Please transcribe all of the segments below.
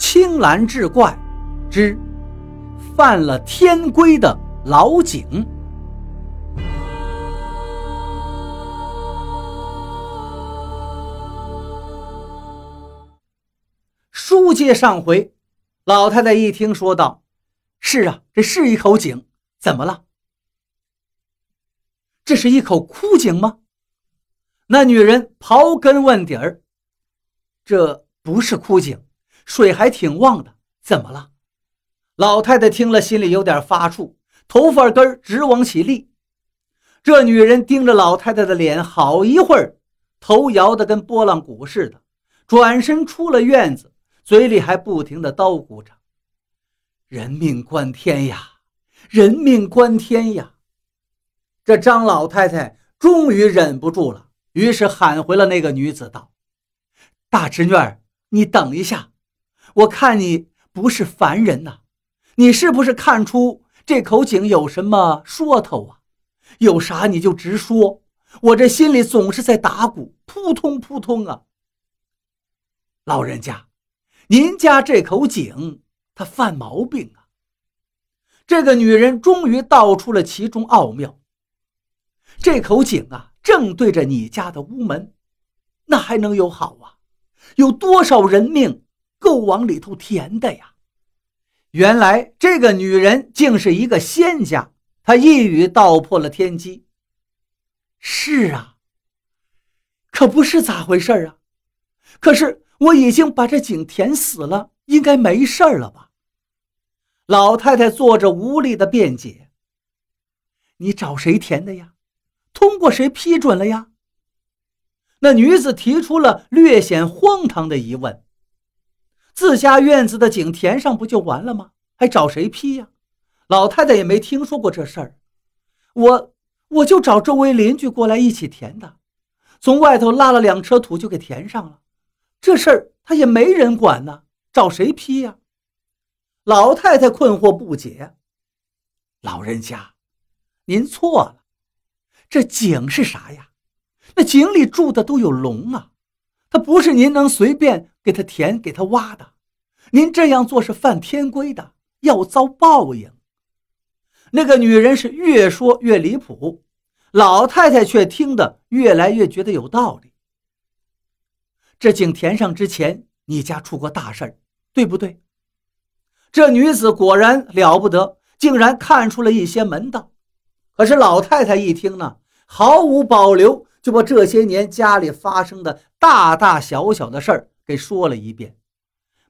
青蓝志怪之犯了天规的老井。书接上回，老太太一听说道：“是啊，这是一口井，怎么了？这是一口枯井吗？”那女人刨根问底儿：“这不是枯井，水还挺旺的，怎么了？”老太太听了，心里有点发怵，头发根直往起立。这女人盯着老太太的脸好一会儿，头摇得跟拨浪鼓似的，转身出了院子。嘴里还不停地叨咕着：“人命关天呀，人命关天呀！”这张老太太终于忍不住了，于是喊回了那个女子道：“大侄女儿，你等一下，我看你不是凡人呐，你是不是看出这口井有什么说头啊？有啥你就直说，我这心里总是在打鼓，扑通扑通啊！老人家。”您家这口井，它犯毛病啊！这个女人终于道出了其中奥妙。这口井啊，正对着你家的屋门，那还能有好啊？有多少人命又往里头填的呀？原来这个女人竟是一个仙家，她一语道破了天机。是啊，可不是咋回事啊？可是。我已经把这井填死了，应该没事了吧？老太太做着无力的辩解。你找谁填的呀？通过谁批准了呀？那女子提出了略显荒唐的疑问。自家院子的井填上不就完了吗？还找谁批呀？老太太也没听说过这事儿。我我就找周围邻居过来一起填的，从外头拉了两车土就给填上了。这事儿他也没人管呢，找谁批呀？老太太困惑不解。老人家，您错了，这井是啥呀？那井里住的都有龙啊，它不是您能随便给他填、给他挖的。您这样做是犯天规的，要遭报应。那个女人是越说越离谱，老太太却听得越来越觉得有道理。这井填上之前，你家出过大事儿，对不对？这女子果然了不得，竟然看出了一些门道。可是老太太一听呢，毫无保留就把这些年家里发生的大大小小的事儿给说了一遍。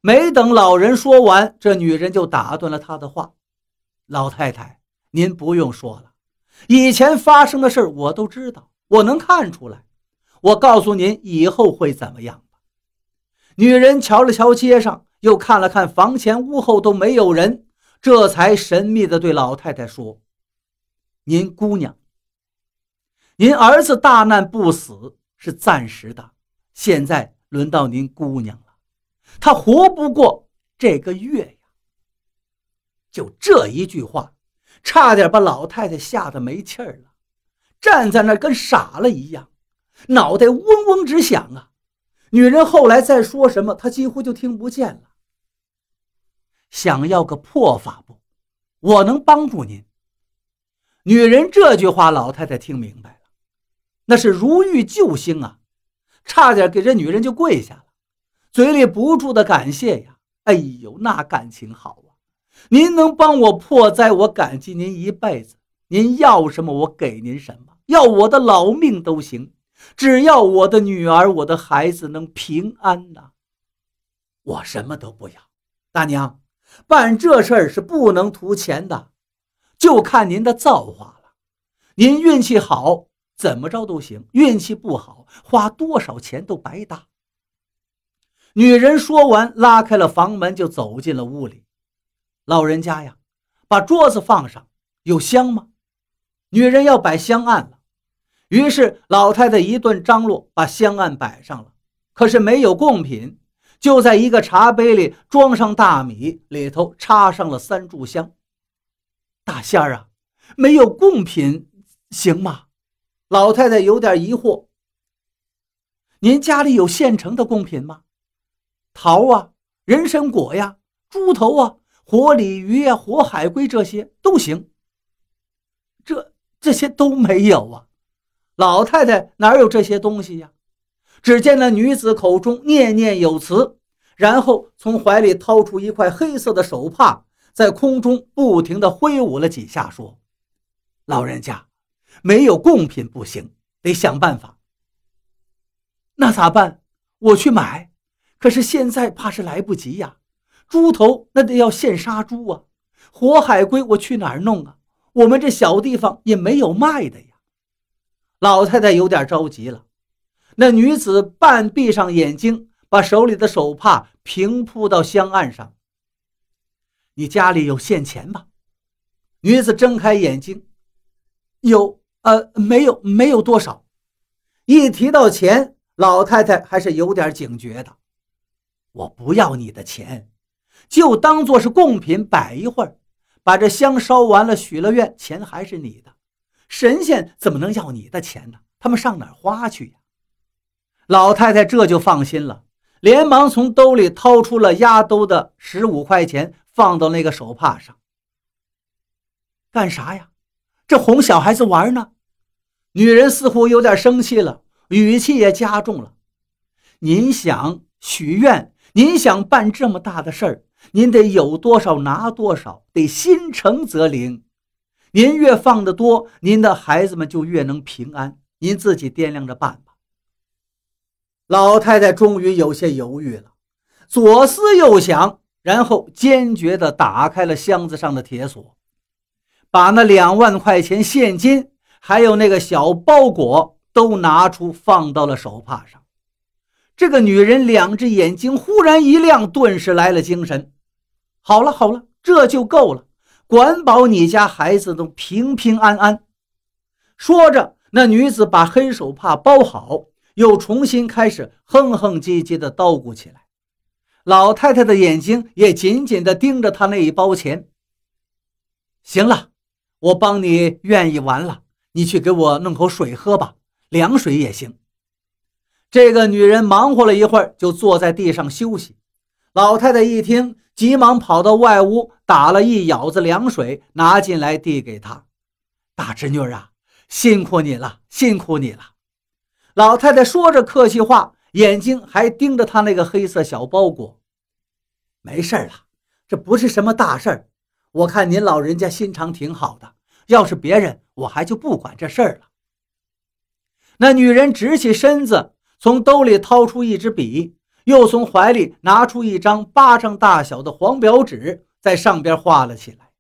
没等老人说完，这女人就打断了他的话：“老太太，您不用说了，以前发生的事我都知道，我能看出来。”我告诉您，以后会怎么样吧？女人瞧了瞧街上，又看了看房前屋后都没有人，这才神秘地对老太太说：“您姑娘，您儿子大难不死是暂时的，现在轮到您姑娘了，她活不过这个月呀。”就这一句话，差点把老太太吓得没气儿了，站在那跟傻了一样。脑袋嗡嗡直响啊！女人后来再说什么，她几乎就听不见了。想要个破法不？我能帮助您。女人这句话，老太太听明白了，那是如遇救星啊，差点给这女人就跪下了，嘴里不住的感谢呀。哎呦，那感情好啊！您能帮我破灾，我感激您一辈子。您要什么，我给您什么，要我的老命都行。只要我的女儿、我的孩子能平安呐，我什么都不要。大娘，办这事儿是不能图钱的，就看您的造化了。您运气好，怎么着都行；运气不好，花多少钱都白搭。女人说完，拉开了房门，就走进了屋里。老人家呀，把桌子放上，有香吗？女人要摆香案了。于是老太太一顿张罗，把香案摆上了。可是没有贡品，就在一个茶杯里装上大米，里头插上了三炷香。大仙儿啊，没有贡品行吗？老太太有点疑惑。您家里有现成的贡品吗？桃啊、人参果呀、猪头啊、活鲤鱼呀、活海龟这些都行。这这些都没有啊！老太太哪有这些东西呀？只见那女子口中念念有词，然后从怀里掏出一块黑色的手帕，在空中不停地挥舞了几下，说：“老人家，没有贡品不行，得想办法。那咋办？我去买，可是现在怕是来不及呀。猪头那得要现杀猪啊，活海龟我去哪儿弄啊？我们这小地方也没有卖的呀。”老太太有点着急了。那女子半闭上眼睛，把手里的手帕平铺到香案上。你家里有现钱吧？女子睁开眼睛，有，呃，没有，没有多少。一提到钱，老太太还是有点警觉的。我不要你的钱，就当做是贡品摆一会儿，把这香烧完了，许了愿，钱还是你的。神仙怎么能要你的钱呢？他们上哪花去呀？老太太这就放心了，连忙从兜里掏出了压兜的十五块钱，放到那个手帕上。干啥呀？这哄小孩子玩呢？女人似乎有点生气了，语气也加重了。您想许愿，您想办这么大的事儿，您得有多少拿多少，得心诚则灵。您越放得多，您的孩子们就越能平安。您自己掂量着办吧。老太太终于有些犹豫了，左思右想，然后坚决地打开了箱子上的铁锁，把那两万块钱现金还有那个小包裹都拿出，放到了手帕上。这个女人两只眼睛忽然一亮，顿时来了精神。好了好了，这就够了，管保你家孩子都平平安安。说着，那女子把黑手帕包好。又重新开始哼哼唧唧地叨咕起来，老太太的眼睛也紧紧地盯着他那一包钱。行了，我帮你愿意完了，你去给我弄口水喝吧，凉水也行。这个女人忙活了一会儿，就坐在地上休息。老太太一听，急忙跑到外屋，打了一舀子凉水，拿进来递给她：“大侄女啊，辛苦你了，辛苦你了。”老太太说着客气话，眼睛还盯着她那个黑色小包裹。没事了，这不是什么大事儿。我看您老人家心肠挺好的，要是别人，我还就不管这事儿了。那女人直起身子，从兜里掏出一支笔，又从怀里拿出一张巴掌大小的黄表纸，在上边画了起来。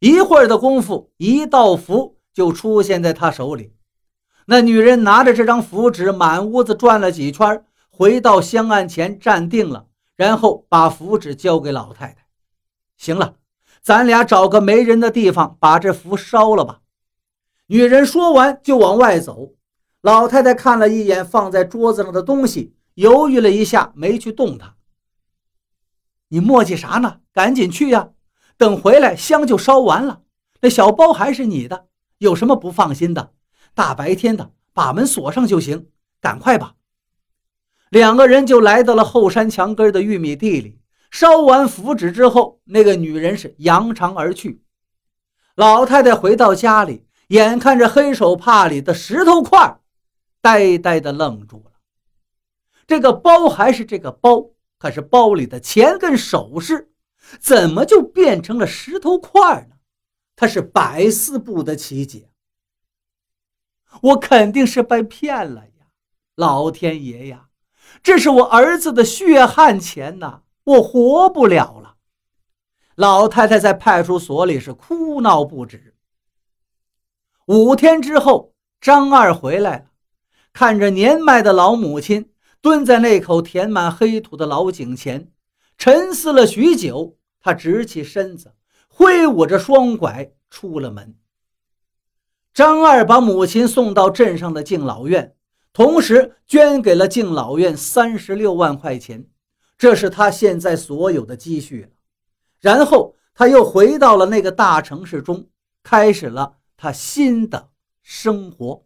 一会儿的功夫，一道符就出现在她手里。那女人拿着这张符纸，满屋子转了几圈，回到香案前站定了，然后把符纸交给老太太。行了，咱俩找个没人的地方，把这符烧了吧。女人说完就往外走。老太太看了一眼放在桌子上的东西，犹豫了一下，没去动它。你磨叽啥呢？赶紧去呀！等回来香就烧完了，那小包还是你的，有什么不放心的？大白天的，把门锁上就行。赶快吧！两个人就来到了后山墙根的玉米地里。烧完符纸之后，那个女人是扬长而去。老太太回到家里，眼看着黑手帕里的石头块，呆呆的愣住了。这个包还是这个包，可是包里的钱跟首饰，怎么就变成了石头块呢？她是百思不得其解。我肯定是被骗了呀！老天爷呀，这是我儿子的血汗钱呐！我活不了了！老太太在派出所里是哭闹不止。五天之后，张二回来了，看着年迈的老母亲蹲在那口填满黑土的老井前，沉思了许久，他直起身子，挥舞着双拐出了门。张二把母亲送到镇上的敬老院，同时捐给了敬老院三十六万块钱，这是他现在所有的积蓄了。然后他又回到了那个大城市中，开始了他新的生活。